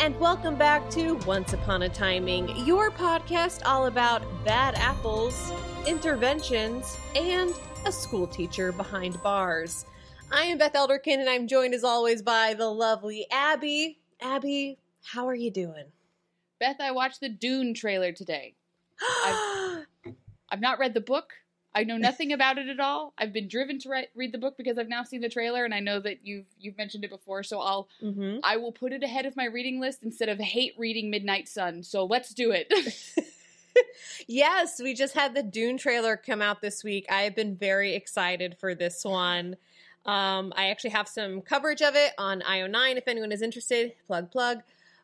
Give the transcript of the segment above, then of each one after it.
And welcome back to Once Upon a Timing, your podcast all about bad apples, interventions, and a school teacher behind bars. I am Beth Elderkin, and I'm joined as always by the lovely Abby. Abby, how are you doing? Beth, I watched the Dune trailer today. I've, I've not read the book. I know nothing about it at all. I've been driven to re- read the book because I've now seen the trailer, and I know that you've you've mentioned it before. So I'll mm-hmm. I will put it ahead of my reading list instead of hate reading Midnight Sun. So let's do it. yes, we just had the Dune trailer come out this week. I have been very excited for this one. Um, I actually have some coverage of it on IO9 if anyone is interested. Plug, plug.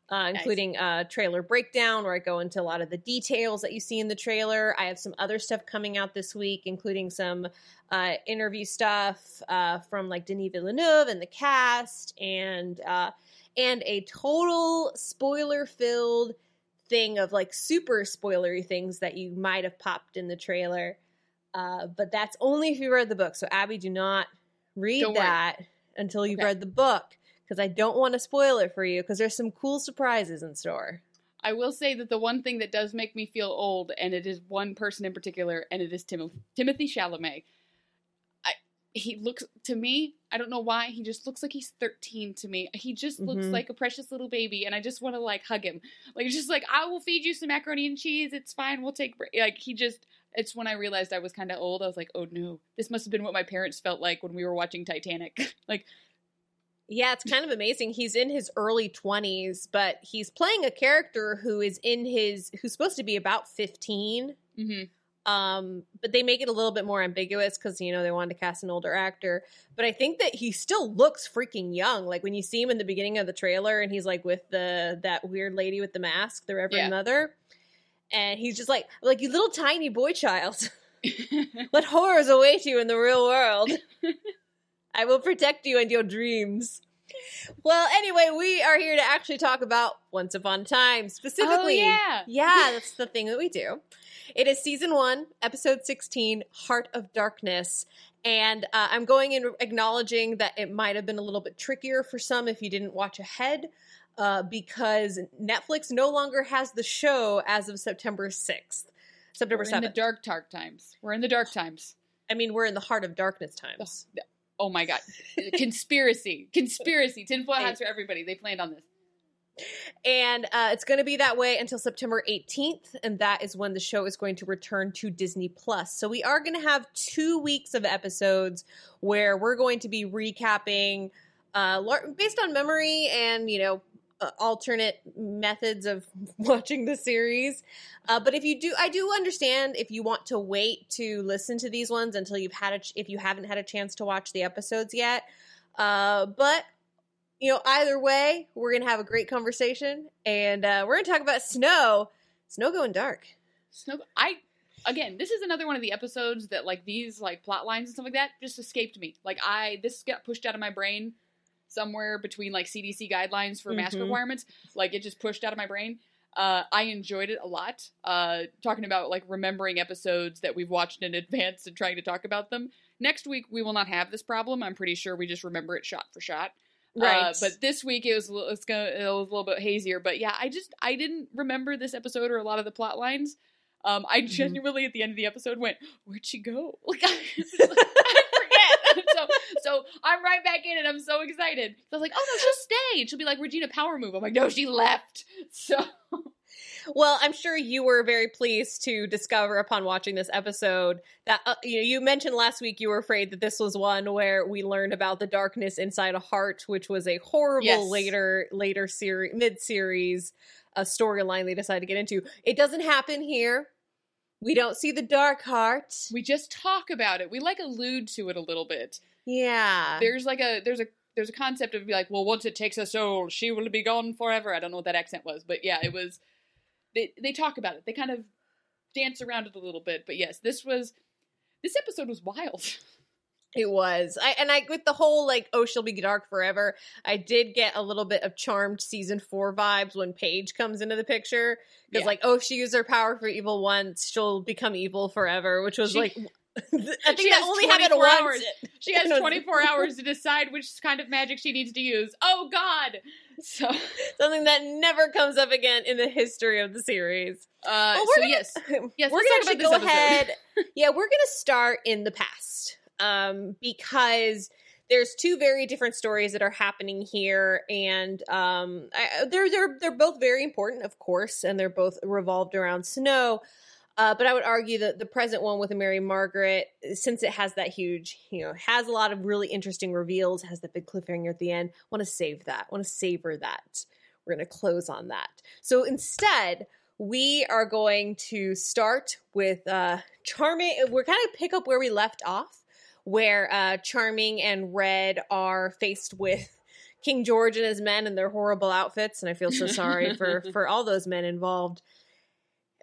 Uh, including nice. a trailer breakdown where I go into a lot of the details that you see in the trailer. I have some other stuff coming out this week, including some uh, interview stuff uh, from like Denis Villeneuve and the cast, and uh, and a total spoiler filled thing of like super spoilery things that you might have popped in the trailer. Uh, but that's only if you read the book. So Abby, do not read Don't that worry. until you've Okay. read the book because I don't want to spoil it for you because there's some cool surprises in store. I will say that the one thing that does make me feel old, and it is one person in particular, and it is Tim- Timothy Chalamet. I, he looks to me. I don't know why. He just looks like he's 13 to me. He just looks Mhm. like a precious little baby, and I just want to like hug him. Like just like I will feed you some macaroni and cheese. It's fine. We'll take br-" like he just. It's when I realized I was kind of old. I was like, oh no, this must have been what my parents felt like when we were watching Titanic. like Yeah, it's kind of amazing. He's in his early 20s, but he's playing a character who is in his who's supposed to be about 15. hmm Um, but they make it a little bit more ambiguous because you know they wanted to cast an older actor. But I think that he still looks freaking young. Like when you see him in the beginning of the trailer, and he's like with the that weird lady with the mask, the Reverend Yeah. Mother, and he's just like like you little tiny boy child. what horrors await you in the real world? I will protect you and your dreams. Well, anyway, we are here to actually talk about Once Upon a Time specifically. Oh, yeah. yeah, that's the thing that we do. It is season one, episode 16, Heart of Darkness. And uh, I'm going in acknowledging that it might have been a little bit trickier for some if you didn't watch ahead, uh, because Netflix no longer has the show as of September 6th. September We're in the dark dark times. We're in the dark times. I mean, we're in the Heart of Darkness times. Oh my god. Conspiracy. Conspiracy. Tinfoil hats for everybody. They planned on this. And uh, it's going to be that way until September 18th, and that is when the show is going to return to Disney Plus. So we are going to have two weeks of episodes where we're going to be recapping uh, based on memory and you know uh, alternate methods of watching the series. Uh, but if you do, I do understand if you want to wait to listen to these ones until you've had a ch- if you haven't had a chance to watch the episodes yet. Uh, but you know, either way, we're gonna have a great conversation, and uh, we're gonna talk about snow. Snow going dark. Snow I again, this is another one of the episodes that like these like plot lines and stuff like that just escaped me. Like I this got pushed out of my brain somewhere between like CDC guidelines for mask Mhm. requirements. Like it just pushed out of my brain. Uh, I enjoyed it a lot. Uh, talking about like remembering episodes that we've watched in advance and trying to talk about them. Next week we will not have this problem. I'm pretty sure we just remember it shot for shot. Uh, but this week it was a little- it's gonna, it was a little bit hazier. But yeah, I just I didn't remember this episode or a lot of the plot lines. Um, I genuinely at the end of the episode went, "Where'd she go?" Like I, I forget. So I'm right back in and I'm so excited. So I was like, "Oh no, she'll stay." And she'll be like, "Regina, power move." I'm like, "No, she left." So Well, I'm sure you were very pleased to discover upon watching this episode that uh, you know you mentioned last week you were afraid that this was one where we learned about the darkness inside a heart, which was a horrible Yes. later later series mid series a storyline they decided to get into. It doesn't happen here. We don't see the dark heart. We just talk about it. We like allude to it a little bit. Yeah. There's like a there's a there's a concept of be like, well, once it takes a soul, she will be gone forever. I don't know what that accent was, but yeah, it was. They they talk about it. They kind of dance around it a little bit. But yes, this was this episode was wild. It was. I and I with the whole like oh she'll be dark forever. I did get a little bit of charmed season 4 vibes when Paige comes into the picture cuz Yeah. like oh if she used her power for evil once, she'll become evil forever, which was She- like I think She that has only happened 24 once. hours. She has And it was 24 hours to decide which kind of magic she needs to use. Oh God! So, Something that never comes up again in the history of the series. uh, Well, so gonna- yes, Yes, we're gonna actually go episode. ahead. yeah, we're gonna start in the past, um, because there's two very different stories that are happening here, and um, I, they're they're they're both very important, of course, and they're both revolved around Snow. Uh, but I would argue that the present one with a Mary Margaret, since it has that huge, you know, has a lot of really interesting reveals, has that big cliffhanger at the end. Want to save that. Want to savor that. We're going to close on that. So instead, we are going to start with uh, Charming. We're kind of pick up where we left off, where uh, Charming and Red are faced with King George and his men and their horrible outfits, and I feel so sorry for for all those men involved.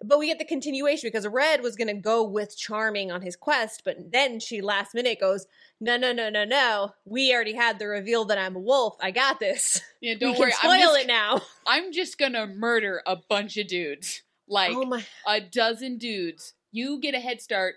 But we get the continuation because Red was going to go with Charming on his quest, but then she last minute goes, "No, no, no, no, no! We already had the reveal that I'm a wolf. I got this. yeah, don't can worry. spoil I'm just, it now." I'm just gonna murder a bunch of dudes, like oh my! a dozen dudes. You get a head start.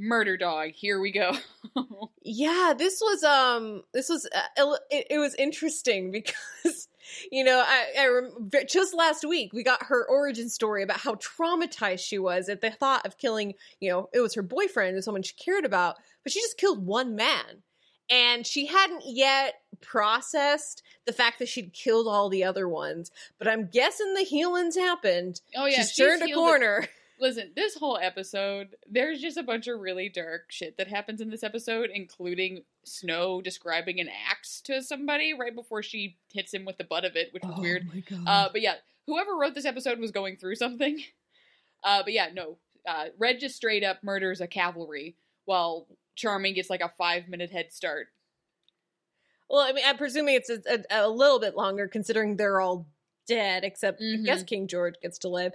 Murder dog. Here we go. Yeah, this was um, this was uh, it, it was interesting because you know I, I rem- just last week we got her origin story about how traumatized she was at the thought of killing. You know, it was her boyfriend, and someone she cared about, but she just killed one man, and she hadn't yet processed the fact that she'd killed all the other ones. But I'm guessing the healings happened. oh yeah, she's, turned a corner. it. Corner. Listen, this whole episode, there's just a bunch of really dark shit that happens in this episode, including Snow describing an axe to somebody right before she hits him with the butt of it, which was weird. my god! Uh, but yeah, whoever wrote this episode was going through something. Uh, but yeah, no. Uh, Red just straight up murders a cavalry, while Charming gets like a five minute head start. Well, I mean, I'm presuming it's a, a, a little bit longer considering they're all dead, except I Mhm. guess King George gets to live.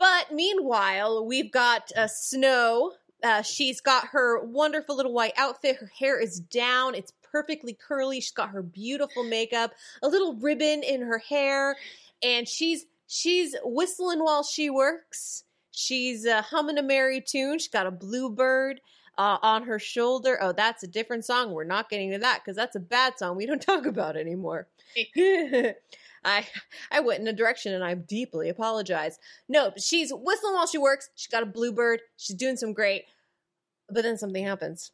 But meanwhile, we've got uh, Snow. Uh, she's got her wonderful little white outfit. Her hair is down. It's perfectly curly. She's got her beautiful makeup, a little ribbon in her hair, and she's she's whistling while she works. She's uh, humming a merry tune. She's got a bluebird uh, on her shoulder. Oh, that's a different song. We're not getting to that because that's a bad song we don't talk about anymore. I I went in a direction and I deeply apologize. No, she's whistling while she works. She's got a bluebird. She's doing some great. But then something happens.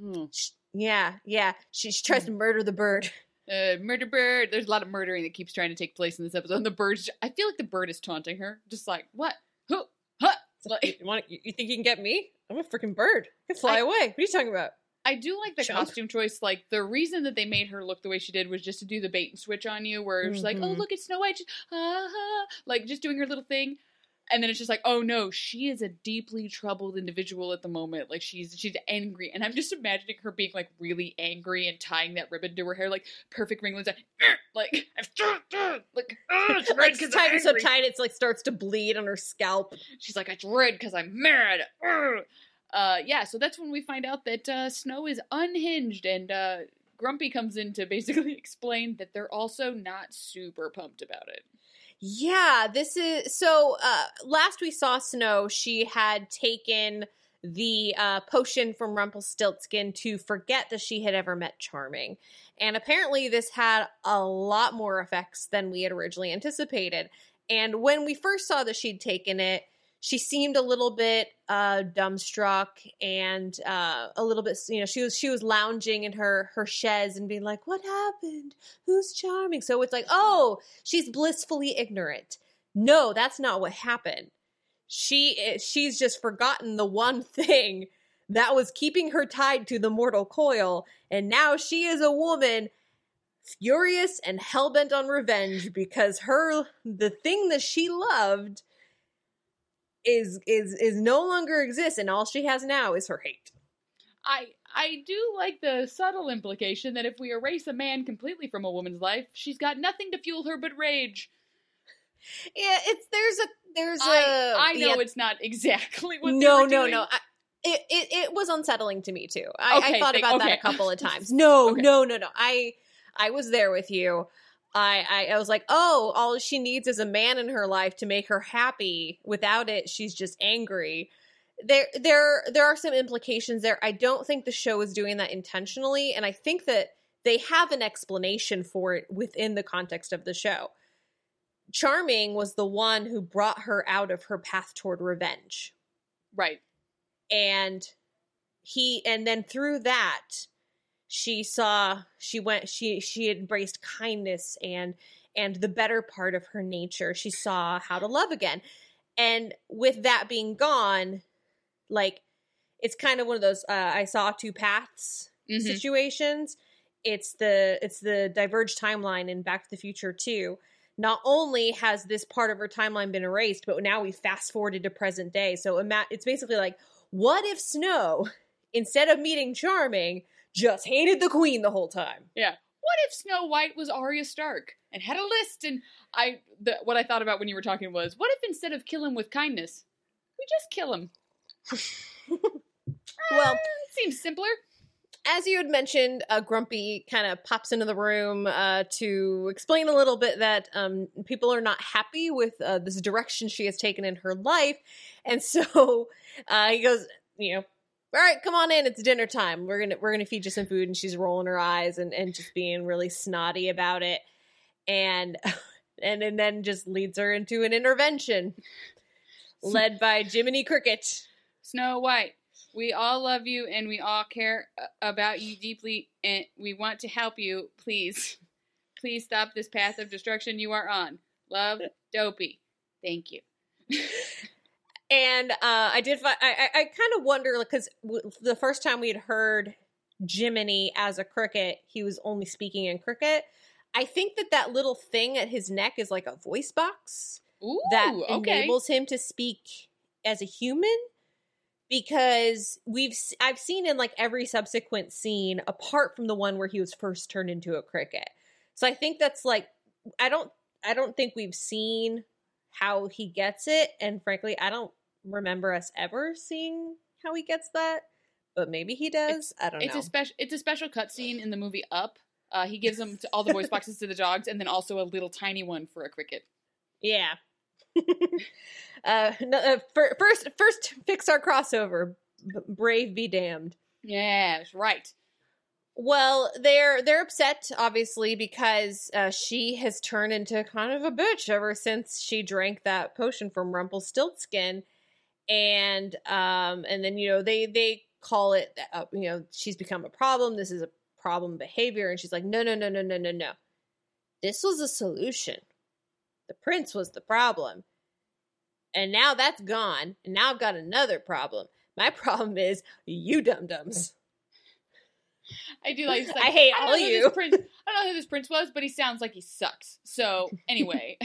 Hmm. Sh yeah, yeah. She, she tries to murder the bird. Uh, murder bird. There's a lot of murdering that keeps trying to take place in this episode. And the bird's. I feel like the bird is taunting her, just like what? Who? Huh? Like, you, want, you, you think you can get me? I'm a freaking bird. I can fly I- away. What are you talking about? I do like the costume choice. Like the reason that they made her look the way she did was just to do the bait and switch on you, where she's like, "Oh, Mhm. look, it's Snow White," She's, ah, ah," like just doing her little thing, and then it's just like, "Oh no, she is a deeply troubled individual at the moment. Like she's she's angry," and I'm just imagining her being like really angry and tying that ribbon to her hair, like perfect ringlets, like like "Ah, it's red Like 'cause tied, I'm so angry." tight it's like starts to bleed on her scalp. She's like, it's red because I'm mad. Ugh." Uh, yeah, so that's when we find out that uh, Snow is unhinged, and uh, Grumpy comes in to basically explain that they're also not super pumped about it. Yeah, this is so. Uh, last we saw Snow, she had taken the uh, potion from Rumpelstiltskin to forget that she had ever met Charming, and apparently this had a lot more effects than we had originally anticipated. And when we first saw that she'd taken it, she seemed a little bit uh, dumbstruck and uh, a little bit, you know, she was she was lounging in her her chaise and being like, "What happened? Who's Charming?" So it's like, oh, she's blissfully ignorant. no, that's not what happened. She eh, she's just forgotten the one thing that was keeping her tied to the mortal coil, and now she is a woman furious and hell-bent on revenge because her the thing that she loved is is is no longer exists and all she has now is her hate. I I do like the subtle implication that if we erase a man completely from a woman's life, she's got nothing to fuel her but rage. Yeah, it's there's a there's a I, I know yeah, it's not exactly what. they no no doing. no I, it, it it was unsettling to me too I, I thought about that a couple of times no Okay. no no no i i was there with you I, I i was like oh all she needs is a man in her life to make her happy. Without it she's just angry. There there there are some implications there. I don't think the show is doing that intentionally and i think that they have an explanation for it within the context of the show. Charming was the one who brought her out of her path toward revenge. Right. and he and then through that she saw she went she she embraced kindness and and the better part of her nature. She saw how to love again. And with that being gone like it's kind of one of those uh, i saw two paths Mhm. situations. It's the it's the diverged timeline in back to the future too. Not only has this part of her timeline been erased but now we fast forwarded to present day. So it's basically like what if snow instead of meeting charming just hated the queen the whole time Yeah. What if Snow White was Arya Stark and had a list? And I, the, what I thought about when you were talking was, what if instead of kill him with kindness, we just kill him? well Eh, seems simpler. as you had mentioned, uh, Grumpy kind of pops into the room uh, to explain a little bit that um, people are not happy with uh, this direction she has taken in her life, and so uh, he goes, you know, all right, come on in, it's dinner time. We're gonna we're gonna feed you some food, and she's rolling her eyes and and just being really snotty about it, and and and then just leads her into an intervention led by Jiminy Cricket. Snow White, we all love you and we all care uh, about you deeply and we want to help you. Please, please stop this path of destruction you are on. Love, Dopey. Thank you. And uh, I did. Fi- I I, I kind of wonder because w- the first time we had heard Jiminy as a cricket, he was only speaking in cricket. I think that that little thing at his neck is like a voice box Ooh, that okay. enables him to speak as a human. Because we've I've seen in like every subsequent scene, apart from the one where he was first turned into a cricket. So I think that's like I don't I don't think we've seen how he gets it, and frankly, I don't remember us ever seeing how he gets that. But maybe he does. I don't know. it's know. a special it's a special cutscene in the movie Up. Uh, he gives them to all the voice boxes to the dogs, and then also a little tiny one for a cricket. Yeah. uh, no, uh, fir- first, first Pixar crossover. B- brave be damned. Yes, right. Well, they're they're upset obviously because uh, she has turned into kind of a bitch ever since she drank that potion from Rumpelstiltskin, and um and then you know they they call it uh, you know she's become a problem. This is a problem behavior, and she's like no no no no no no no. This was a solution. The prince was the problem, and now that's gone, and now I've got another problem. My problem is you dum dums. I do like. I hate don't all you. Prince, I don't know who this prince was, but he sounds like he sucks. So anyway,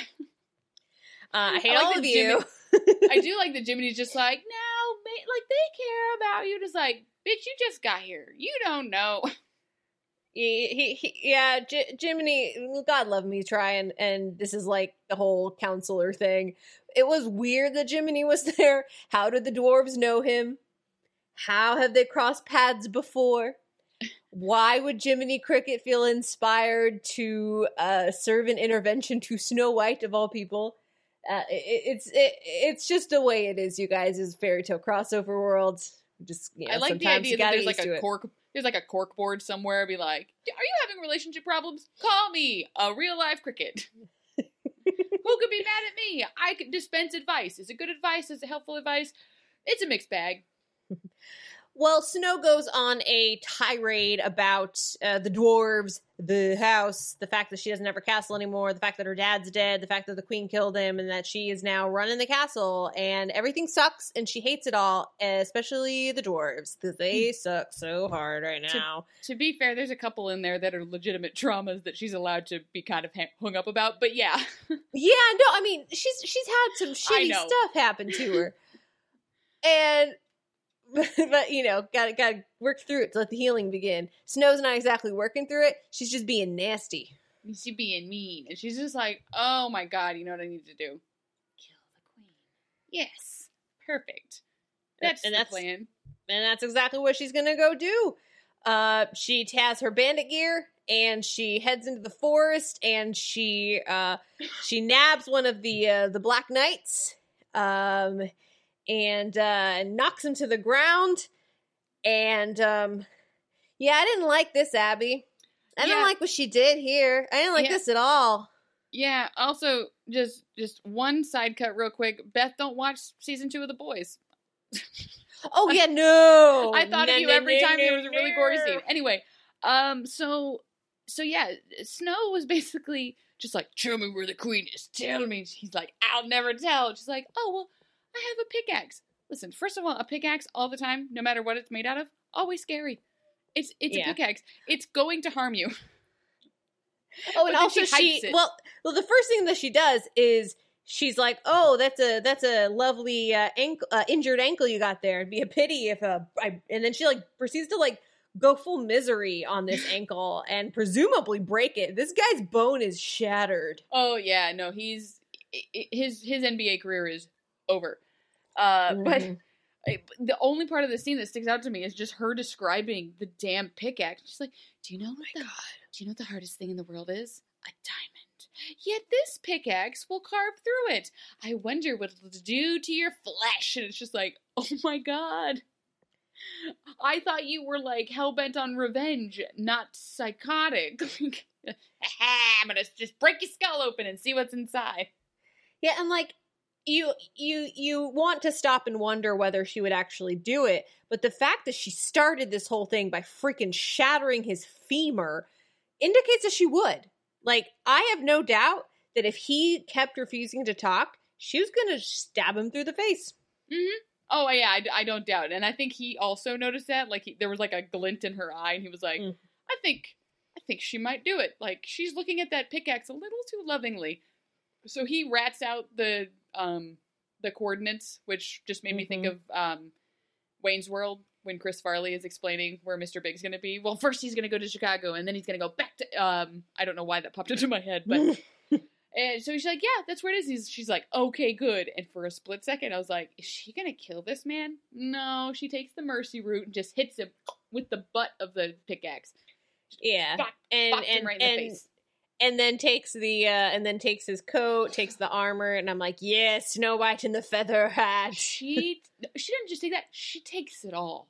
Uh, I hate I like all of you. I do like that Jiminy's just like, no, ma- like they care about you. Just like, bitch, you just got here. You don't know. he, he, he, yeah, J- Jiminy, God love me, trying, and this is like the whole counselor thing. It was weird that Jiminy was there. How did the dwarves know him? How have they crossed paths before? Why would Jiminy Cricket feel inspired to uh, serve an intervention to Snow White of all people? Uh, it, it's it, it's just the way it is, you guys. Is fairy tale crossover world. Just you know, I like the idea that there's like a it. cork. There's like a cork board somewhere. Be like, are you having relationship problems? Call me, a real life cricket. Who could be mad at me? I could dispense advice. Is it good advice? Is it helpful advice? It's a mixed bag. Well, Snow goes on a tirade about uh, the dwarves, the house, the fact that she doesn't have her castle anymore, the fact that her dad's dead, the fact that the queen killed him, and that she is now running the castle, and everything sucks, and she hates it all, especially the dwarves, because they suck so hard right now. To be fair, there's a couple in there that are legitimate traumas that she's allowed to be kind of hung up about. But yeah, Yeah, no, I mean she's she's had some shitty stuff happen to her, and but you know, got to got to work through it to let the healing begin. Snow's not exactly working through it; she's just being nasty. she's being mean, and she's just like, "Oh my god, you know what I need to do? Kill the queen." Yes, perfect. That's And the that's- plan. and that's exactly what she's gonna go do. Uh, she has her bandit gear and she heads into the forest and she uh, she nabs one of the uh, the black knights um, and uh, knocks him to the ground. And um, yeah, I didn't like this, Abby. I didn't like what she did here. I didn't like Yeah. this at all. Yeah. Also, just just one side cut, real quick. Beth, don't watch season two of The Boys. Oh yeah, no. I thought No, of you no, every no, time there was a really gory scene. Anyway, um, so so yeah, Snow was basically just like, "Tell me where the queen is. Tell me." He's like, "I'll never tell." She's like, "Oh well, I have a pickaxe." Listen, first of all, a pickaxe all the time, no matter what it's made out of, always scary. It's it's Yeah. a pickaxe. It's going to harm you. Oh, and also she she, well, well, the first thing that she does is she's like, "Oh, that's a that's a lovely uh, ankle, uh, injured ankle you got there. It'd be a pity if uh, I." And then she like proceeds to like go full misery on this ankle and presumably break it. This guy's bone is shattered. Oh yeah, no, he's his his NBA career is over. Uh, but Mhm. I- the only part of the scene that sticks out to me is just her describing the damn pickaxe. She's like, "Do you know what the Do you know what the hardest thing in the world is? A diamond. Yet this pickaxe will carve through it. I wonder what it'll do to your flesh." And it's just like, "Oh my god." I thought you were like hell bent on revenge, not psychotic. I'm gonna just break your skull open and see what's inside. Yeah, and like you you you want to stop and wonder whether she would actually do it, but the fact that she started this whole thing by freaking shattering his femur indicates that she would. Like I have no doubt that if he kept refusing to talk, she was going to stab him through the face. mm-hmm. Oh yeah, I, I don't doubt, it. and I think he also noticed that. Like he, there was like a glint in her eye, and he was like, Mm. "I think, I think she might do it. Like she's looking at that pickaxe a little too lovingly." So he rats out the um the coordinates, which just made me think of um Wayne's World when Chris Farley is explaining where Mr. Big's going to be. Well, first he's going to go to Chicago, and then he's going to go back to um I don't know why that popped into my head, but. And so she's like, "Yeah, that's where it is." He's, she's like, "Okay, good." And for a split second, I was like, "Is she gonna kill this man?" No, she takes the mercy route and just hits him with the butt of the pickaxe. Yeah. And and right in and, the face. And then takes the uh and then takes his coat, takes the armor, and I'm like, "Yeah, Snow White in the feather hat." She she didn't just take that; she takes it all.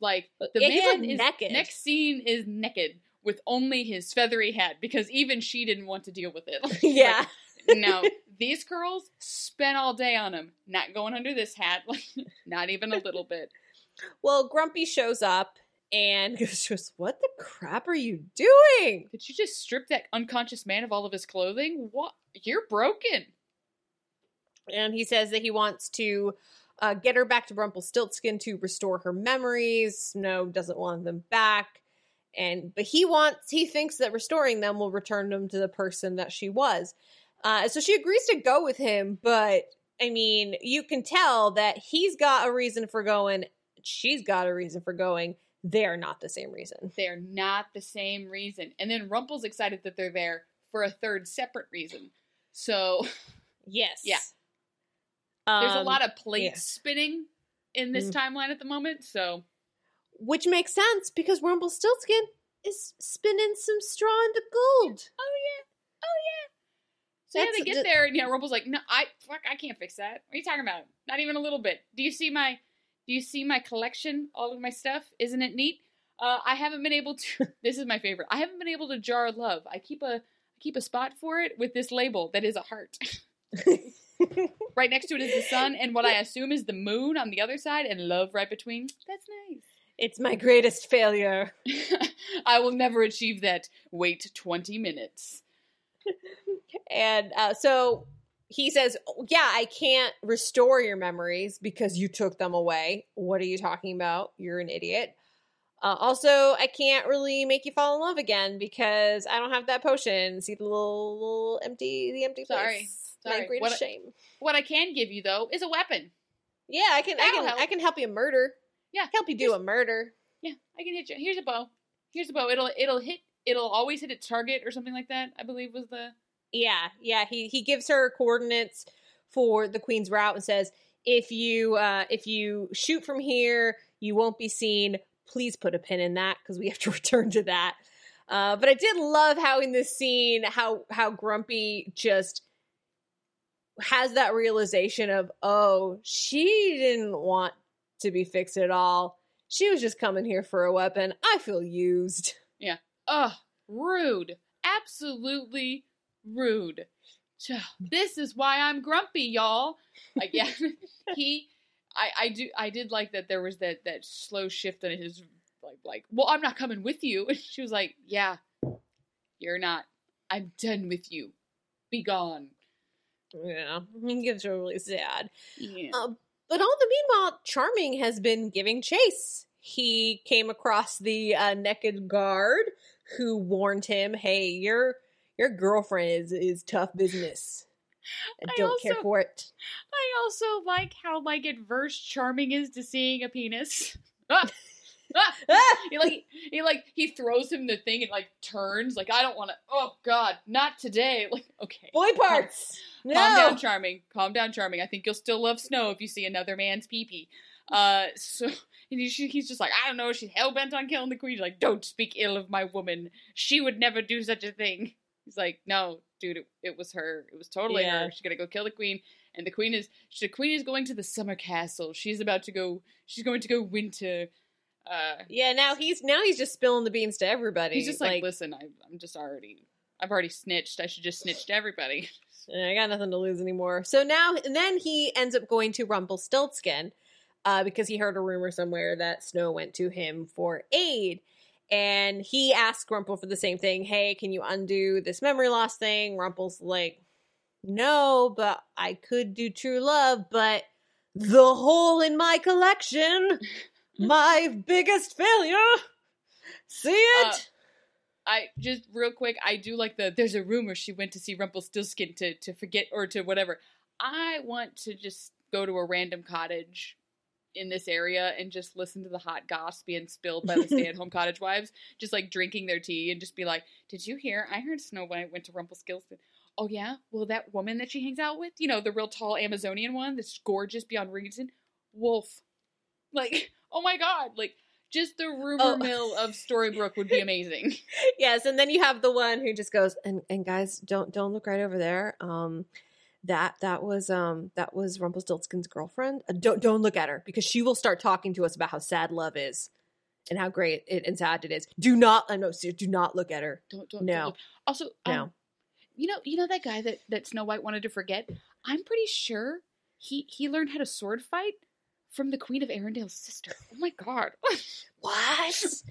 Like the Yeah, man like, is naked. next scene is naked with only his feathery hat because even she didn't want to deal with it. Like, yeah. no, these girls spent all day on him, not going under this hat, like not even a little bit. Well, Grumpy shows up and goes, just, What the crap are you doing? Did you just strip that unconscious man of all of his clothing? What? You're broken. And he says that he wants to uh, get her back to Rumpelstiltskin to restore her memories. Snow doesn't want them back. And but he wants he thinks that restoring them will return them to the person that she was. Uh, so she agrees to go with him, but I mean, you can tell that he's got a reason for going, she's got a reason for going. They're not the same reason. They're not the same reason. And then Rumple's excited that they're there for a third separate reason. So Yes. Yeah. there's a Um, lot of plates yeah. spinning in this Mm. timeline at the moment. So which makes sense because Rumpelstiltskin is spinning some straw into gold. oh yeah, oh yeah. So yeah, they get the- there and yeah, Rumple's like, no, I fuck, I can't fix that. What are you talking about? Not even a little bit. Do you see my, do you see my collection? All of my stuff, isn't it neat? Uh, I haven't been able to. this is my favorite. I haven't been able to jar love. I keep a, I keep a spot for it with this label that is a heart. right next to it is the sun, and what I assume is the moon on the other side, and love right between. That's nice. It's my greatest failure. I will never achieve that. Wait 20 minutes. And uh, so he says, Yeah, I can't restore your memories because you took them away. What are you talking about? You're an idiot. Uh, also, I can't really make you fall in love again because I don't have that potion. See the little, little empty, the empty place. Sorry. My greatest What I- shame. What I can give you, though, is a weapon. Yeah, I can, I can, help. I can help you murder. Yeah, Help you do a murder. Yeah, I can hit you. Here's a bow. Here's a bow. It'll it'll hit. It'll always hit its target or something like that. I believe was the. Yeah, yeah. He he gives her coordinates for the queen's route and says, if you uh if you shoot from here, you won't be seen. Please put a pin in that because we have to return to that. Uh, but I did love how in this scene how how Grumpy just has that realization of oh she didn't want to be fixed at all. She was just coming here for a weapon. I feel used. Yeah. Ugh, rude. Absolutely rude. So, this is why I'm grumpy, y'all. Like, yeah, he, I, I do, I did like that there was that that slow shift in his, like, like, well, I'm not coming with you. And she was like, yeah, you're not. I'm done with you. Be gone. Yeah, he gets really sad. Yeah. Uh, but all the meanwhile, Charming has been giving chase. He came across the uh, naked guard who warned him, "Hey, your your girlfriend is is tough business. I I don't care also- for it." I also like how like adverse charming is to seeing a penis. Ah! Ah! He like he like he throws him the thing and like turns like I don't want to. Oh God, not today. Like okay, Boy parts. No. calm down, charming. Calm down, charming. I think you'll still love snow if you see another man's pee pee. Uh, so and he's, he's just like I don't know. She's hell bent on killing the queen. He's like, don't speak ill of my woman. She would never do such a thing. He's like, no, dude, it, it was her. It was totally Yeah. her. She's gonna go kill the queen, and the queen is the queen is going to the summer castle. She's about to go. She's going to go winter. Uh, Yeah, now he's now he's just spilling the beans to everybody. he's just like, listen, I, I'm just already. I've already snitched. I should just snitch to everybody. I got nothing to lose anymore. So now, and then he ends up going to Rumpelstiltskin uh, because he heard a rumor somewhere that Snow went to him for aid. And he asked Rumple for the same thing. Hey, can you undo this memory loss thing? Rumple's like, no, but I could do true love, but the hole in my collection, my biggest failure. See it? Uh, I just real quick, I do like the. There's a rumor she went to see Rumpelstiltskin to to forget or to whatever. I want to just go to a random cottage in this area and just listen to the hot goss being spilled by the stay-at-home cottage wives, just like drinking their tea and just be like, "Did you hear? I heard Snow White went to Rumpelstiltskin." Oh yeah, well that woman that she hangs out with, you know, the real tall Amazonian one that's gorgeous beyond reason, Wolf. Like, oh my god, like just the rumor Oh. mill of Storybrooke would be amazing. yes, and then you have the one who just goes and and guys don't don't look right over there. Um that that was um that was Rumpelstiltskin's girlfriend. Uh, don't don't look at her because she will start talking to us about how sad love is and how great it and sad it is. Do not I know do not look at her. Don't don't No. Don't look. Also, um, No. you know, you know that guy that that Snow White wanted to forget. I'm pretty sure he he learned how to sword fight from the Queen of Arendelle's sister. Oh my god! What?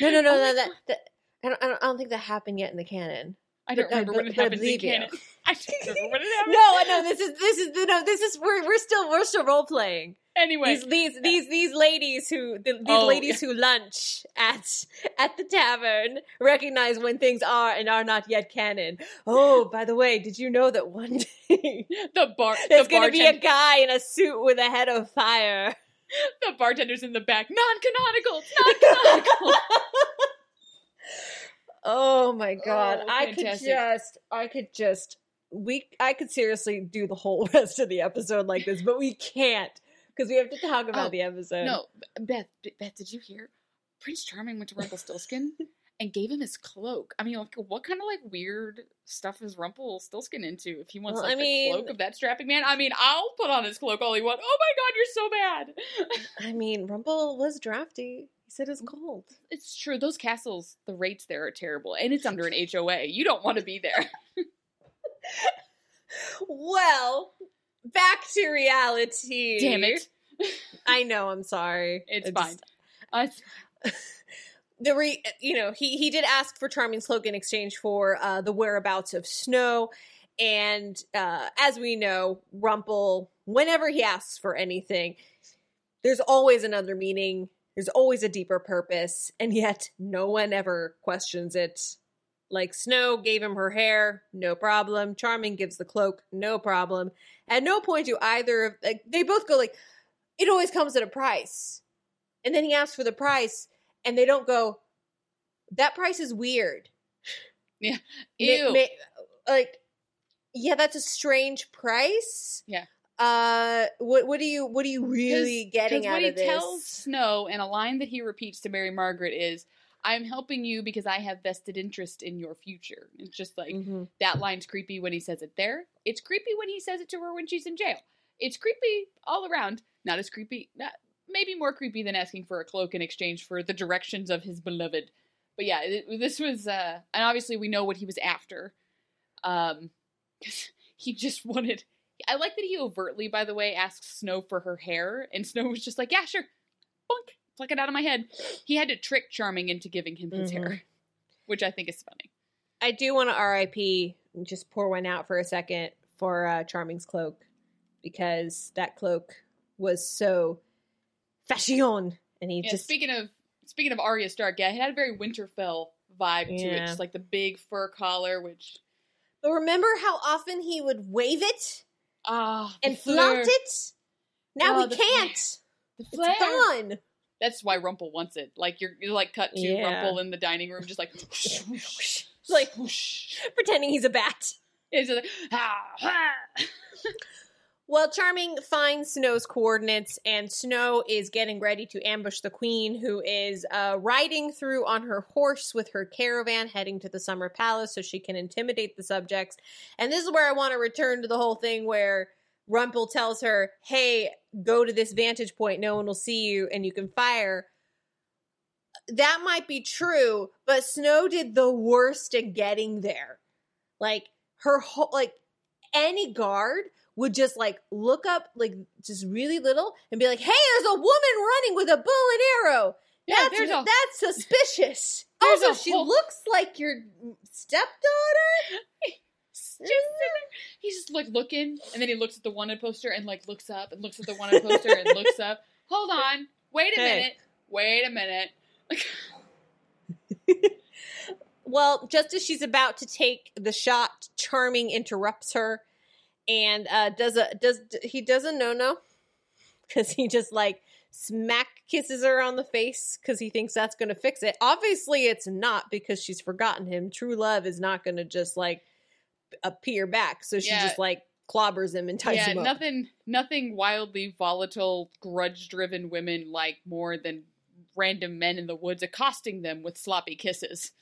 No, no, no, Oh no. That, that I don't I don't think that happened yet in the canon. I don't remember when it happened in canon. I don't remember when it happened. No, I know this is this is no this is we're we're still we're still role playing. Anyway, these these these these ladies who the, these Oh, ladies who lunch at at the tavern recognize when things are and are not yet canon. Oh, by the way, did you know that one day the bar there's the going to be a guy in a suit with a head of fire? the bartender's in the back. Non-canonical. Non-canonical. Oh my god, Oh, I could just I could just we I could seriously do the whole rest of the episode like this, but we can't because we have to talk about Oh, the episode. no, Beth. Beth, did you hear? Prince Charming went to Rumpelstiltskin and gave him his cloak. I mean, like, what kind of like weird stuff is Rumpelstiltskin into? If he wants Well, like I the mean- cloak of that strapping man, I mean, I'll put on his cloak all he wants. Oh my god, you're so bad. I mean, Rumple was drafty. He said it's cold. it's true. Those castles, the rates there are terrible, and it's under an HOA. You don't want to be there. Well, back to reality. Damn it. I know. I'm sorry. It's I fine. just- Uh, the re, you know, he he did ask for Charming's cloak in exchange for uh, the whereabouts of Snow, and uh, as we know, Rumple, whenever he asks for anything, there's always another meaning. There's always a deeper purpose, and yet no one ever questions it. Like Snow gave him her hair, no problem. Charming gives the cloak, no problem. At no point do either of like they both go like, it always comes at a price. And then he asks for the price, and they don't go, that price is weird. Yeah. ew. ma- like, yeah, that's a strange price. Yeah. Uh, what what do you what are you really getting out what he this? tells Snow, and a line that he repeats to Mary Margaret is, "I'm helping you because I have vested interest in your future." It's just like Mhm. that line's creepy when he says it there. It's creepy when he says it to her when she's in jail. It's creepy all around. Not as creepy, not, maybe more creepy than asking for a cloak in exchange for the directions of his beloved. But yeah, it, this was, uh, and obviously we know what he was after. Um, 'cause he just wanted. I like that he overtly, by the way, asks Snow for her hair, and Snow was just like, "Yeah, sure, boink, pluck it out of my head." He had to trick Charming into giving him his Mhm. hair, which I think is funny. I do want to RIP, just pour one out for a second for uh, Charming's cloak because that cloak was so fashion, and he Yeah, just speaking of speaking of Arya Stark, yeah, it had a very Winterfell vibe to it, just like the big fur collar, which But remember how often he would wave it the and flaunt it? Now Oh, the can't. the It's flare. gone. That's why Rumple wants it. Like you're, you're like cut to Yeah. Rumple in the dining room, just like whoosh, whoosh, Like- whoosh. Pretending he's a bat. It's like ah, ah. Well, Charming finds Snow's coordinates, and Snow is getting ready to ambush the Queen, who is uh, riding through on her horse with her caravan heading to the Summer Palace so she can intimidate the subjects. And this is where I want to return to the whole thing where Rumple tells her, Hey, go to this vantage point, no one will see you, and you can fire. That might be true, but Snow did the worst at getting there. Like, her whole, like, any guard would just like look up like just really little and be like, "Hey, there's a woman running with a bow and arrow." Yeah, that's there's a- that's suspicious. There's also, she whole- looks like your stepdaughter. Just. He's just like looking, and then he looks at the wanted poster and like looks up and looks at the wanted poster and looks up. Hold on, wait a Hey. minute, wait a minute. Well, just as she's about to take the shot, Charming interrupts her and uh, does a does he does a no no because he just like smack kisses her on the face because he thinks that's going to fix it. Obviously, it's not because she's forgotten him. True love is not going to just like appear back. So she Yeah. just like clobbers him and ties yeah, him up. nothing, nothing wildly volatile, grudge-driven women like more than random men in the woods accosting them with sloppy kisses.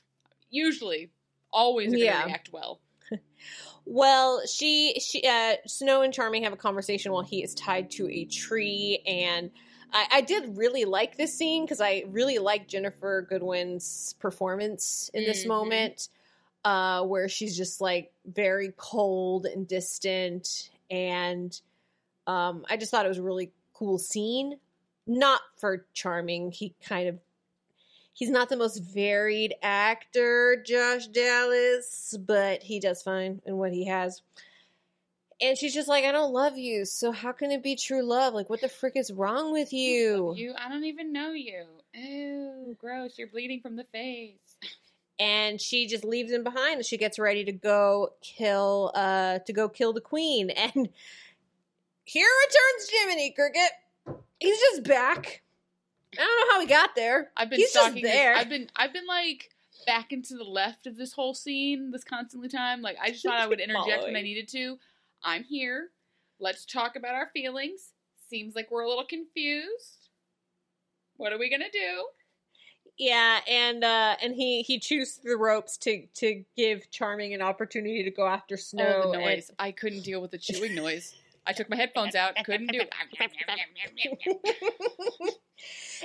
Usually, always are going to Yeah. react well. Well, she she uh Snow and Charming have a conversation while he is tied to a tree and I, I did really like this scene because I really like Ginnifer Goodwin's performance in this Mhm. moment, uh, where she's just like very cold and distant, and um, I just thought it was a really cool scene. Not for Charming, he kind of he's not the most varied actor, Josh Dallas, but he does fine in what he has. And she's just like, I don't love you, so how can it be true love? Like, what the frick is wrong with you? You, I don't even know you. Ew, gross! You're bleeding from the face. And she just leaves him behind, and she gets ready to go kill, uh, to go kill the queen. And here returns Jiminy Cricket. He's just back. I don't know how he got there. I've been He's just stalking. this- there. I've been, I've been like back and to the left of this whole scene, this constantly time. Like I just thought I would interject when I needed to. I'm here. Let's talk about our feelings. Seems like we're a little confused. What are we gonna do? Yeah, and uh and he he chews the ropes to to give Charming an opportunity to go after Snow. oh, the and- noise! I couldn't deal with the chewing noise. I took my headphones out. Couldn't do it.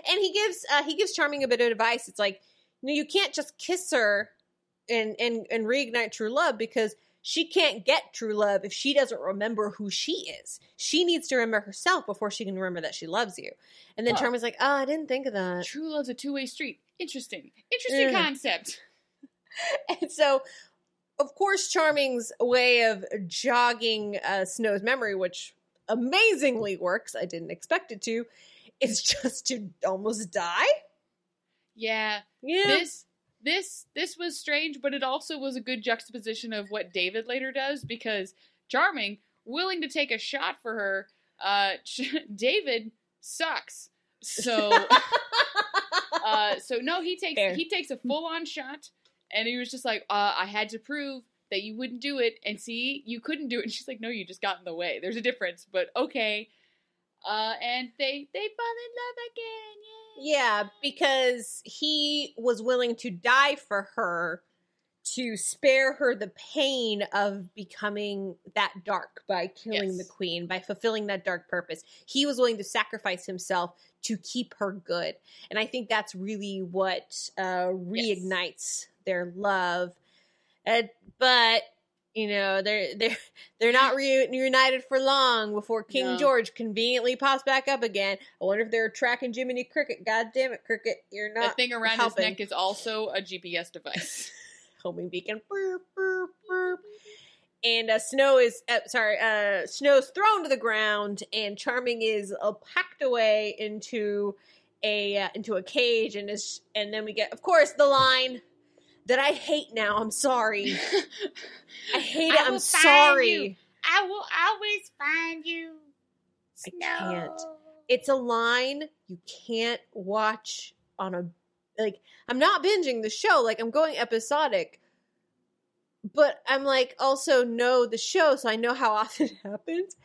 and he gives uh, he gives Charming a bit of advice. It's like, you know, you can't just kiss her and and and reignite true love because she can't get true love if she doesn't remember who she is. She needs to remember herself before she can remember that she loves you. And then Huh. Charming's like, oh, I didn't think of that. True love's a two way street. Interesting. Interesting Yeah. concept. And so, of course, Charming's way of jogging uh, Snow's memory, which amazingly works, I didn't expect it to, is just to almost die. Yeah. Yeah. This this this was strange, but it also was a good juxtaposition of what David later does because Charming, willing to take a shot for her, uh David sucks. So uh so no, he takes Fair. he takes a full on shot and he was just like, uh, I had to prove that you wouldn't do it and see you couldn't do it and she's like, No, you just got in the way. There's a difference, but okay. Uh and they they fall in love again. Yay. Yeah, because he was willing to die for her to spare her the pain of becoming that dark by killing the queen, by fulfilling that dark purpose. He was willing to sacrifice himself to keep her good. And I think that's really what uh, reignites their love. Uh, but you know they're they're they're not reunited for long before King No. George conveniently pops back up again. I wonder if they're tracking Jiminy Cricket. God damn it, Cricket, you're not. The thing around helping. his neck is also a GPS device. homing beacon. Burp, burp, burp. And uh, Snow is uh, sorry. Uh, Snow's thrown to the ground, and Charming is uh, packed away into a uh, into a cage, and is and then we get, of course, the line that I hate now. I'm sorry. I hate it. I I'm sorry. you. I will always find you. I can't. It's a line you can't watch on a like I'm not binging the show, like I'm going episodic. But I'm like also know the show so I know how often it happens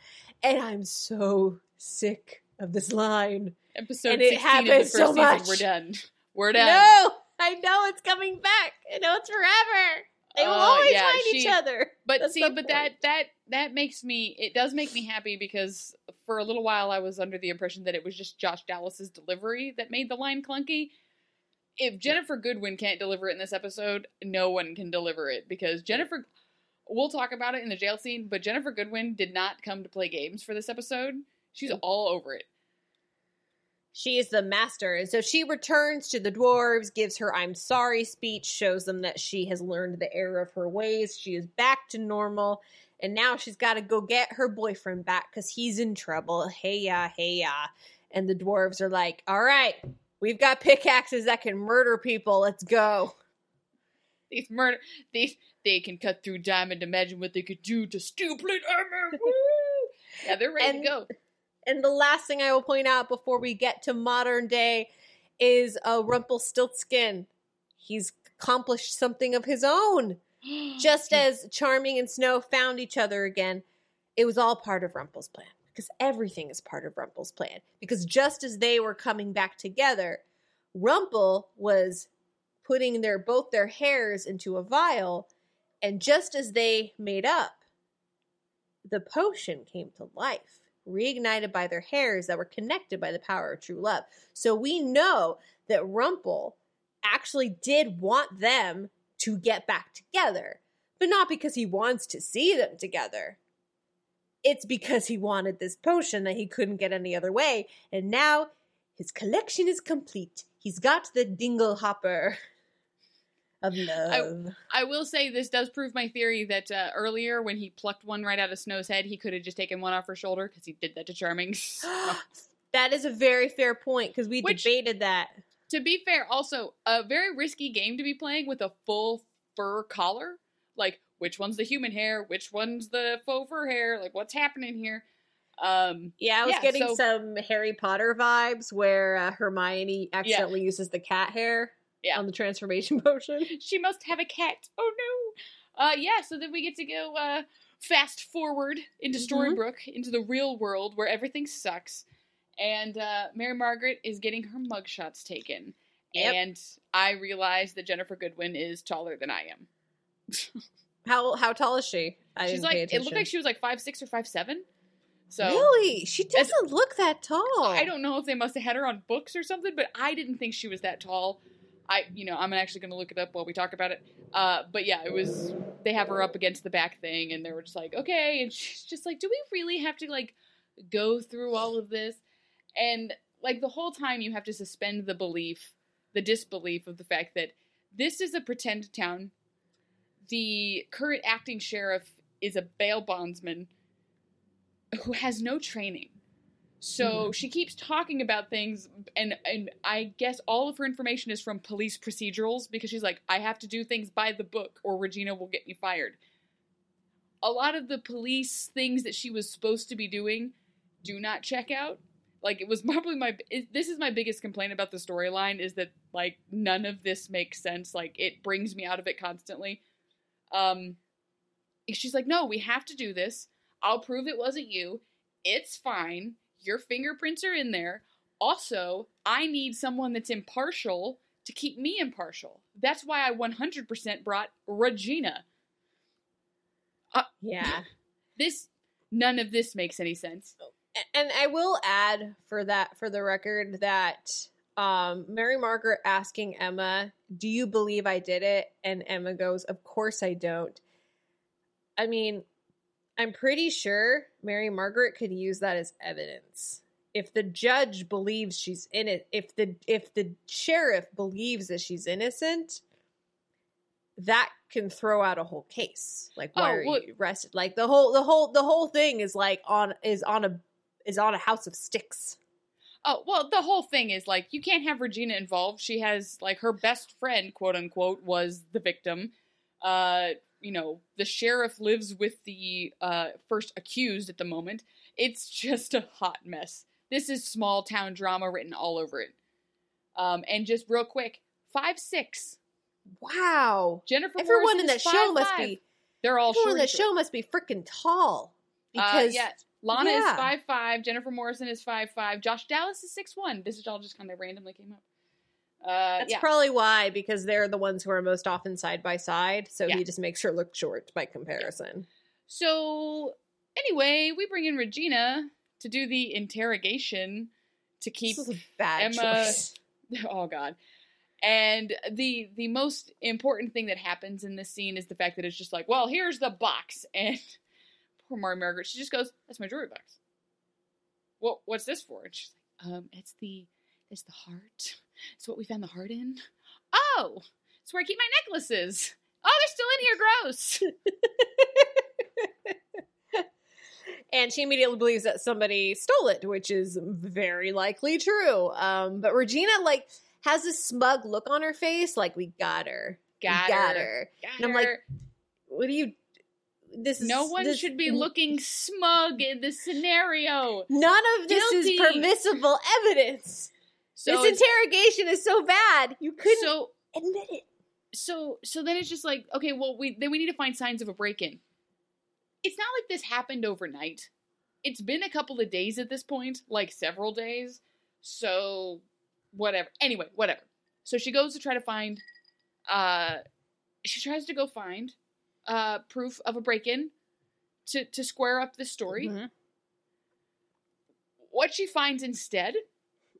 and I'm so sick of this line. Episode And it 16 of the happens first so season. We're done. We're done. No, I know it's coming back. I know it's forever. They will Uh, always yeah, find each other. But That's see, but point. that that that makes me it does make me happy because for a little while I was under the impression that it was just Josh Dallas's delivery that made the line clunky. If Ginnifer Goodwin can't deliver it in this episode, no one can deliver it because Ginnifer we'll talk about it in the jail scene, but Ginnifer Goodwin did not come to play games for this episode. She's all over it. She is the master. And so she returns to the dwarves, gives her I'm sorry speech, shows them that she has learned the error of her ways. She is back to normal. And now she's got to go get her boyfriend back because he's in trouble. Hey ya, hey ya. And the dwarves are like, all right, we've got pickaxes that can murder people. Let's go. These murder these they can cut through diamond. Imagine what they could do to steel plate armor. Woo! Yeah, they're ready And- to go. And the last thing I will point out before we get to modern day is uh, Rumpelstiltskin. He's accomplished something of his own. Just as Charming and Snow found each other again, it was all part of Rumpel's plan. Because everything is part of Rumpel's plan. Because just as they were coming back together, Rumpel was putting their both their hairs into a vial, and just as they made up, the potion came to life, reignited by their hairs that were connected by the power of true love. So we know that Rumple actually did want them to get back together, but not because he wants to see them together. It's because he wanted this potion that he couldn't get any other way, and now his collection is complete. He's got the dingle hopper of love. I will say this does prove my theory that uh, earlier when he plucked one right out of Snow's head, he could have just taken one off her shoulder because he did that to Charming. that is a very fair point because we Which- debated that. to be fair, also a very risky game to be playing with a full fur collar. Like which one's the human hair, which one's the faux fur hair, like what's happening here. Um, Yeah, I was Yeah, getting so- some Harry Potter vibes where uh, Hermione accidentally uses the cat hair Yeah. on the transformation potion. she must have a cat. Oh no. Uh yeah, so then we get to go uh fast forward into Mhm. Storybrooke, into the real world where everything sucks. And uh Mary Margaret is getting her mugshots taken. Yep. And I realize that Ginnifer Goodwin is taller than I am. How how tall is she? I She's like it looked like she was like five six or five seven. So really, she doesn't look that tall. I don't know if they must have had her on books or something, but I didn't think she was that tall. I, you know, I'm actually going to look it up while we talk about it. Uh, but yeah, it was. They have her up against the back thing, and they were just like, okay, and she's just like, do we really have to like go through all of this? And like the whole time, you have to suspend the belief, the disbelief of the fact that this is a pretend town. The current acting sheriff is a bail bondsman who has no training. So she keeps talking about things, and and I guess all of her information is from police procedurals because she's like, I have to do things by the book, or Regina will get me fired. A lot of the police things that she was supposed to be doing do not check out. Like it was probably my it, this is my biggest complaint about the storyline is that like none of this makes sense. Like it brings me out of it constantly. Um, she's like, no, we have to do this. I'll prove it wasn't you. It's fine. Your fingerprints are in there. Also, I need someone that's impartial to keep me impartial. That's why I 100% brought Regina. Yeah. This, none of this makes any sense. and I will add for that for the record that um, Mary Margaret asking Emma, "Do you believe I did it?" and Emma goes, "Of course I don't." I mean, I'm pretty sure Mary Margaret could use that as evidence. If the judge believes she's in it, if the if the sheriff believes that she's innocent, that can throw out a whole case. Like why Oh, are well- you arrested? Like the whole the whole the whole thing is like on is on a is on a house of sticks. Oh, well, the whole thing is like you can't have Regina involved. She has like her best friend, quote unquote, was the victim. Uh, you know, the sheriff lives with the uh, first accused at the moment. It's just a hot mess. This is small town drama written all over it. Um, and just real quick, five six. Wow. Jennifer Everyone Morrison in that is show must 5'5". be They're all everyone in that show must be freaking tall. Uh, Because yeah, Lana yeah. is five five. Jennifer Morrison is five five. Josh Dallas is six one. This is all just kind of randomly came up. Uh, that's yeah. probably why, because they're the ones who are most often side by side. So Yeah. he just makes her look short by comparison. So anyway, we bring in Regina to do the interrogation to keep this is a bad Emma- choice. oh god. And the the most important thing that happens in this scene is the fact that it's just like, well, here's the box, and poor Mary Margaret, she just goes, "That's my jewelry box." What what's this for? And she's like, um, it's the it's the heart. It's what we found the heart in. Oh, it's where I keep my necklaces. Oh, they're still in here. Gross. and she immediately believes that somebody stole it, which is very likely true. Um, but Regina like has this smug look on her face, like we got her, Got we got her. her. Got And I'm like. What do you? This is no one this- should be looking smug in this scenario. None of this Guilty. is permissible evidence. So this interrogation is so bad you couldn't so admit it. so so then it's just like okay well we then we need to find signs of a break-in. It's not like this happened overnight. It's been a couple of days at this point like several days. So whatever. Anyway whatever. So she goes to try to find uh she tries to go find uh proof of a break-in to to square up the story. Mhm. what she finds instead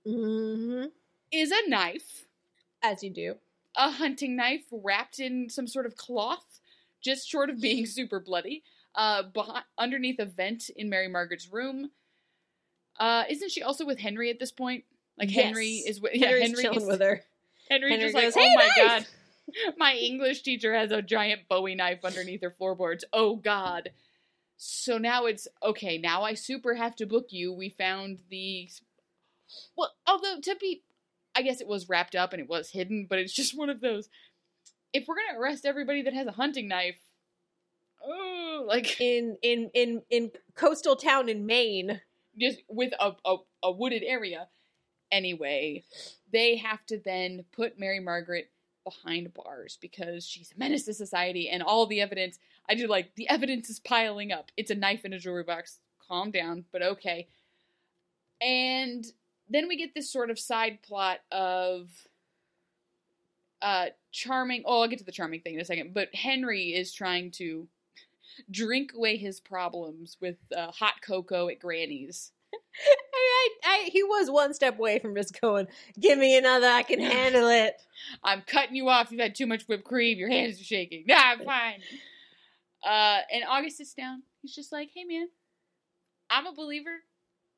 Mm-hmm. is a knife As you do. a hunting knife wrapped in some sort of cloth, just short of being super bloody, uh, behind, underneath a vent in Mary Margaret's room. Uh, isn't she also with Henry at this point? Like Henry is with yeah, Henry's Henry chilling is, with her. Henry's Henry just like, goes, oh "Hey, my knife!" god, my English teacher has a giant Bowie knife underneath her floorboards. Oh god. So now it's okay. Now I super have to book you. We found the well, although to be, I guess it was wrapped up and it was hidden, but it's just one of those. If we're gonna arrest everybody that has a hunting knife, oh, like In in in in coastal town in Maine. just with a, a, a wooded area. Anyway, they have to then put Mary Margaret behind bars because she's a menace to society and all the evidence. I do like the evidence is piling up. It's a knife in a jewelry box. Calm down, but okay. And then we get this sort of side plot of uh charming oh i'll get to the charming thing in a second but henry is trying to drink away his problems with uh, hot cocoa at granny's I I, I, he was one step away from just going, "Give me another, I can handle it." I'm cutting you off. You've had too much whipped cream. Your hands are shaking. Nah, I'm fine. Uh, and August sits down. He's just like, hey, man, I'm a believer.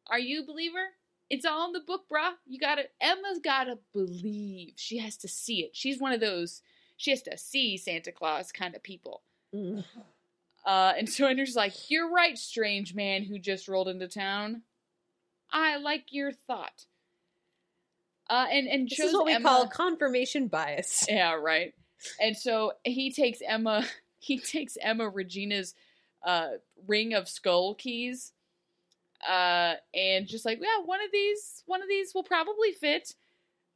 Are you a believer? It's all in the book, bruh. You gotta, Emma's gotta believe. She has to see it. She's one of those, she has to see Santa Claus kind of people. Mm. Uh, and so Andrew's like, You're right, strange man who just rolled into town. I like your thought. Uh, and and This is what we Emma, call confirmation bias. yeah, right. And so he takes Emma, he takes Emma Regina's uh, ring of skull keys, uh, and just like, yeah, one of these, one of these will probably fit.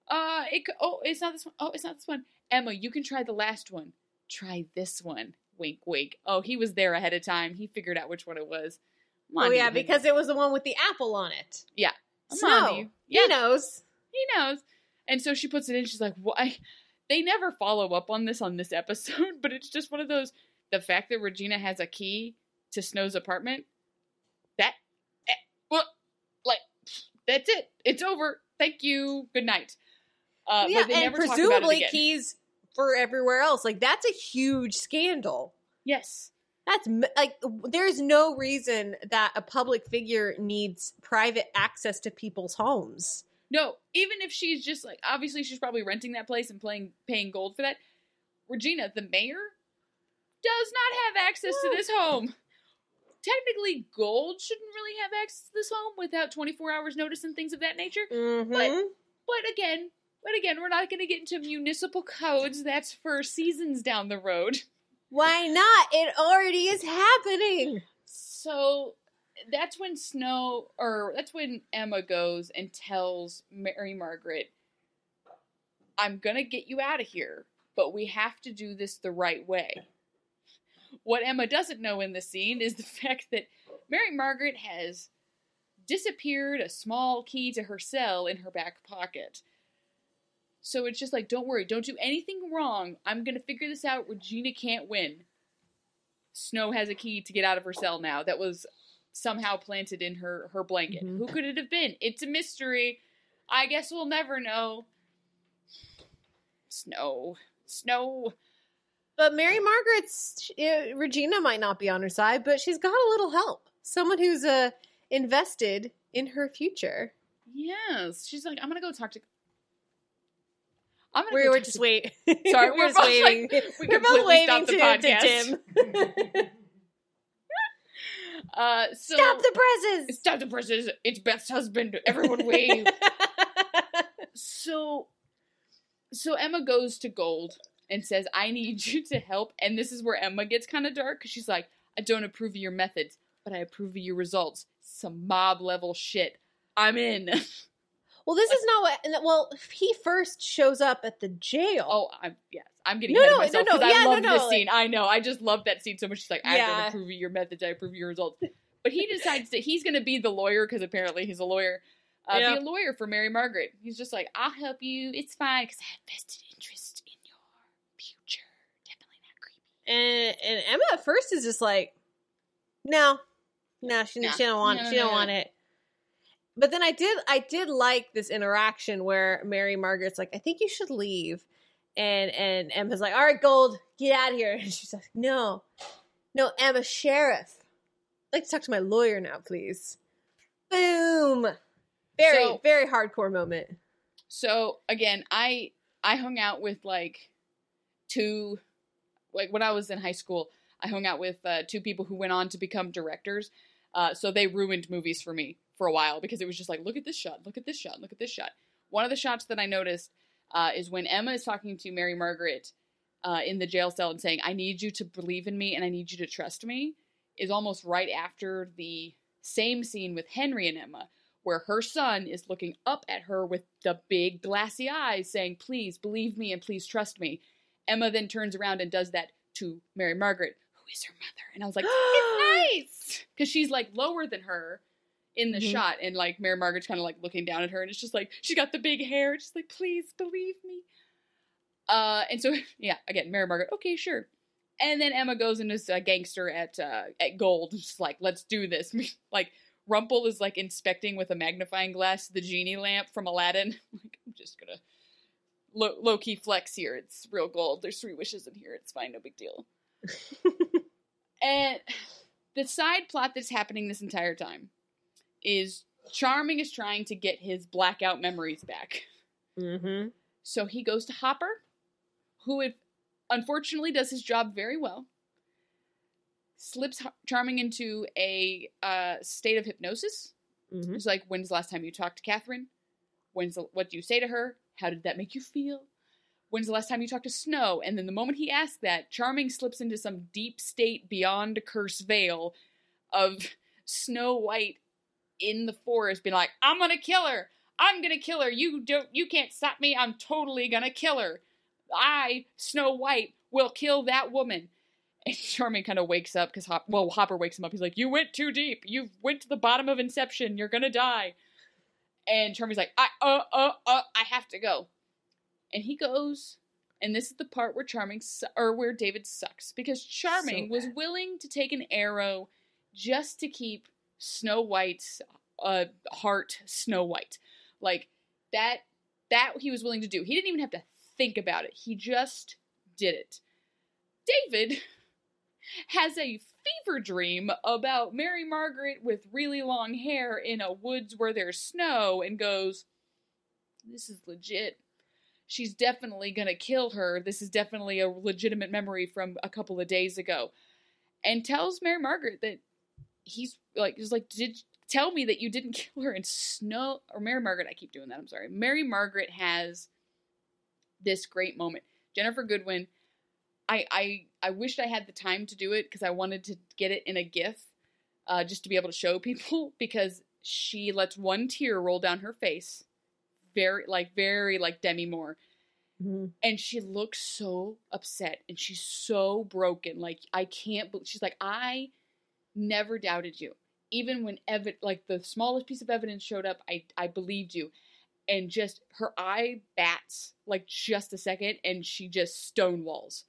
Uh, it oh, it's not this one. Oh, it's not this one. Emma, you can try the last one. Try this one. Wink, wink. Oh, he was there ahead of time. He figured out which one it was. Oh yeah, because it was the one with the apple on it. Yeah. I'm Snow. He knows. he knows. And so she puts it in. She's like, "Why?" They never follow up on this on this episode, but it's just one of those. The fact that Regina has a key to Snow's apartment, that, eh, well, like, that's it. It's over. Thank you. Good night. Uh, yeah, and never talk about it presumably keys for everywhere else. Like that's a huge scandal. Yes. That's like there's no reason that a public figure needs private access to people's homes. No, even if she's just like obviously she's probably renting that place and playing paying gold for that. Regina, the mayor, does not have access to this home. Technically, gold shouldn't really have access to this home without 24 hours notice and things of that nature. Mhm. But again, but again, we're not going to get into municipal codes. That's for seasons down the road. Why not? It already is happening. So that's when Snow, or that's when Emma goes and tells Mary Margaret, I'm going to get you out of here, but we have to do this the right way. What Emma doesn't know in the scene is the fact that Mary Margaret has disappeared a small key to her cell in her back pocket. So it's just like, don't worry, don't do anything wrong. I'm going to figure this out. Regina can't win. Snow has a key to get out of her cell now that was somehow planted in her her blanket. Mhm. Who could it have been? It's a mystery. I guess we'll never know. Snow, Snow. But Mary Margaret's uh, Regina might not be on her side, but she's got a little help. Someone who's uh, invested in her future. Yes, she's like, I'm gonna go talk to. I'm gonna We go were just to- waiting. Sorry, we're we're just waiting. like- we we're both waving to, the to podcast. Tim. Uh, so Stop the presses. Stop the presses! It's Beth's husband. Everyone wave. so so Emma goes to Gold and says, I need you to help. And this is where Emma gets kind of dark because she's like, I don't approve of your methods, but I approve of your results. Some mob level shit. I'm in. well, this is not what. Well, he first shows up at the jail. oh, I'm yes. I'm getting No, ahead of no, myself no, no, because I yeah, no, love no, this like- scene. I know. I just love that scene so much. She's like, I Yeah. don't approve of your methods. I approve of your results. But he decides that he's going to be the lawyer because apparently he's a lawyer. Uh. Be a lawyer for Mary Margaret. He's just like, I'll help you. It's fine because I have vested interest in your future. Definitely not creepy. And and Emma at first is just like, no, no, she, No. she don't want No, it. no, She don't no, want it. But then I did I did like this interaction where Mary Margaret's like, I think you should leave. And and Emma's like, all right, Gold, get out of here. And she's like, no, no, Emma, sheriff. I'd like to talk to my lawyer now, please. Boom. Very, So- very hardcore moment. So again, I I hung out with like two like when I was in high school, I hung out with uh, two people who went on to become directors. Uh, so they ruined movies for me for a while because it was just like, look at this shot, look at this shot, look at this shot. One of the shots that I noticed uh, is when Emma is talking to Mary Margaret uh, in the jail cell and saying, "I need you to believe in me and I need you to trust me," is almost right after the same scene with Henry and Emma, where her son is looking up at her with the big glassy eyes, saying, Please believe me and please trust me. Emma then turns around and does that to Mary Margaret, who is her mother. And I was like, It's nice! Because she's like lower than her in the Mhm. shot, and like Mary Margaret's kind of like looking down at her, and it's just like, she's got the big hair, just like, Please believe me. Uh, and so, yeah, again, Mary Margaret, okay, sure. And then Emma goes and is a gangster at uh, at Gold, just like, let's do this. like, Rumple is like inspecting with a magnifying glass the genie lamp from Aladdin. like, I'm just gonna low, low key flex here. It's real gold. There's three wishes in here. It's fine, no big deal. and the side plot that's happening this entire time is Charming is trying to get his blackout memories back. Mm-hmm. So he goes to Hopper, who it, unfortunately does his job very well. Slips Charming into a uh, state of hypnosis. Mm-hmm. It's like, when's the last time you talked to Catherine? When's the, what do you say to her? How did that make you feel? When's the last time you talked to Snow? And then the moment he asks that, Charming slips into some deep state beyond a Curse Veil of Snow White in the forest being like, I'm gonna kill her. I'm gonna kill her. You don't you can't stop me. I'm totally gonna kill her. I, Snow White, will kill that woman. And Charming kind of wakes up because Hop- well, Hopper wakes him up. He's like, "You went too deep. You went to the bottom of Inception. You're gonna die." And Charming's like, "I uh uh uh I have to go." And he goes, and this is the part where Charming su- or where David sucks because Charming was willing to take an arrow just to keep Snow White's uh, heart Snow White. Like that that he was willing to do. He didn't even have to think about it. He just did it. David has a fever dream about Mary Margaret with really long hair in a woods where there's snow and goes, This is legit. She's definitely gonna kill her. This is definitely a legitimate memory from a couple of days ago. And tells Mary Margaret that he's like, he's like, Did tell me that you didn't kill her in Snow or Mary Margaret, I keep doing that, I'm sorry. Mary Margaret has this great moment. Ginnifer Goodwin I I I wished I had the time to do it because I wanted to get it in a GIF, uh, just to be able to show people because she lets one tear roll down her face, very like very like Demi Moore, Mm-hmm. and she looks so upset and she's so broken. Like I can't. bel She's like I never doubted you, even when evi- like the smallest piece of evidence showed up. I I believed you, and just her eye bats like just a second, and she just stonewalls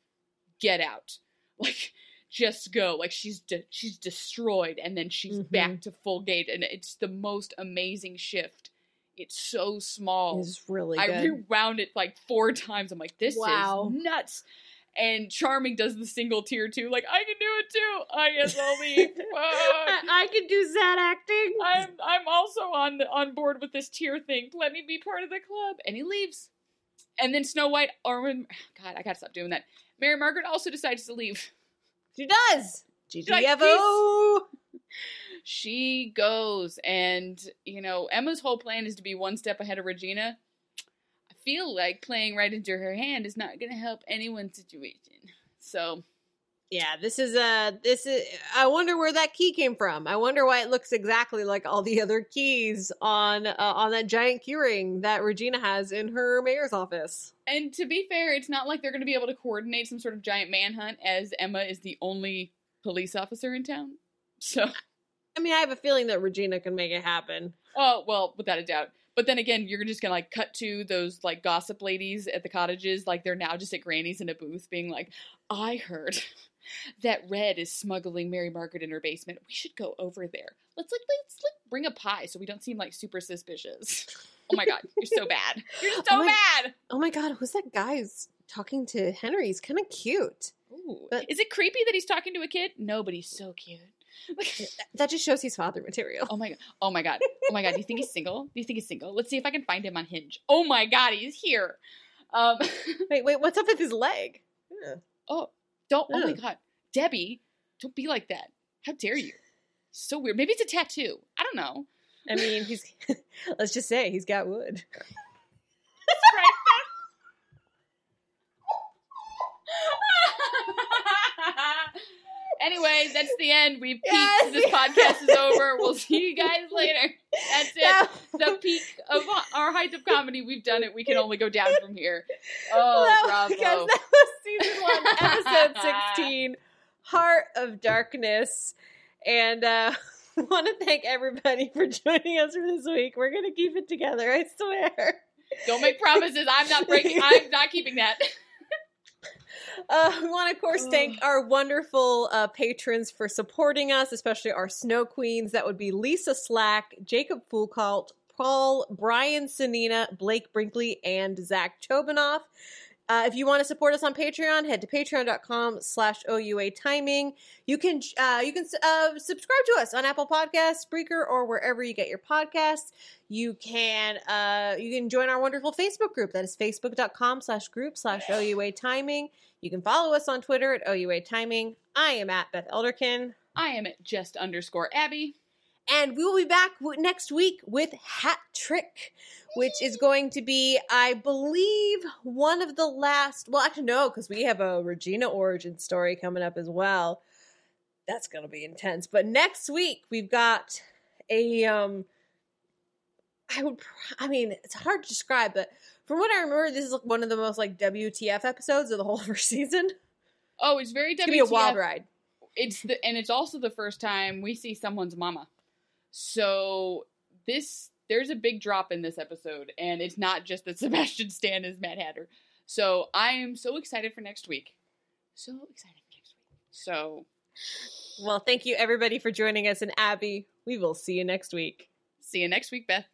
get out like just go like she's de- she's destroyed and then she's Mhm. back to full gate and it's the most amazing shift it's so small Is really i good. rewound it like four times i'm like this Wow. is nuts and charming does the single tear too like i can do it too i guess i'll leave I, can do sad acting. I'm I'm also on the, on board with this tear thing. Let me be part of the club. And he leaves. And then Snow White, or when, God, I gotta stop doing that. Mary Margaret also decides to leave. She does. GTFO. She goes, and you know Emma's whole plan is to be one step ahead of Regina. I feel like playing right into her hand is not gonna help anyone's situation. So Yeah, this is a this is I wonder where that key came from. I wonder why it looks exactly like all the other keys on uh, on that giant keyring that Regina has in her mayor's office. And to be fair, it's not like they're going to be able to coordinate some sort of giant manhunt as Emma is the only police officer in town. So, I mean, I have a feeling that Regina can make it happen. oh, well, without a doubt. But then again, you're just going to like cut to those like gossip ladies at the cottages. Like they're now just at Granny's in a booth being like, I heard that Red is smuggling Mary Margaret in her basement. We should go over there. Let's like, let's like bring a pie so we don't seem like super suspicious. Oh my God, you're so bad. You're so Oh my- bad. Oh my god, who's that guy who's talking to Henry? He's kind of cute. Ooh. But- Is it creepy that he's talking to a kid? No, but he's so cute. That just shows he's father material. oh my god. Oh my god. Oh my god. Do you think he's single? Do you think he's single? Let's see if I can find him on Hinge. Oh my god, he's here. Um Wait, wait, what's up with his leg? Yeah. oh don't oh my god. Debbie, don't be like that. How dare you? So weird. Maybe it's a tattoo. I don't know. I mean, he's let's just say he's got wood. Anyway, that's the end. We've peaked. Yes, this podcast is over. We'll see you guys later. That's it. That- the peak of our height of comedy. We've done it. We can only go down from here. Oh, That- bravo. Guys, that was season one, episode 16, Heart of Darkness. And uh want to thank everybody for joining us for this week. We're gonna keep it together, I swear. Don't make promises. I'm not breaking. I'm not keeping that. Uh, we want to, of course, thank our wonderful uh, patrons for supporting us, especially our snow queens. That would be Lisa Slack, Jacob Foucault, Paul, Brian Sanina, Blake Brinkley, and Zach Chobanoff. Uh, if you want to support us on Patreon, head to patreon.com slash OUATiming. You can uh, you can uh, subscribe to us on Apple Podcasts, Spreaker, or wherever you get your podcasts. You can uh, you can join our wonderful Facebook group. That is facebook.com slash group slash OUATiming. You can follow us on Twitter at OUATiming. I am at Beth Elderkin. I am at just underscore Abby. And we will be back w- next week with Hat Trick, which is going to be, I believe, one of the last. Well, actually, no, because we have a Regina origin story coming up as well. That's going to be intense. But next week, we've got a. um I would, I mean, it's hard to describe, but from what I remember, this is like one of the most like WTF episodes of the whole first season. It's Oh, it's very gonna be a wild ride. It's the and it's also the first time we see someone's mama. So this there's a big drop in this episode, and it's not just that Sebastian Stan is Mad Hatter. So I am so excited for next week. So excited for next week. So Well, thank you everybody for joining us, and Abby, we will see you next week. see you next week, Beth.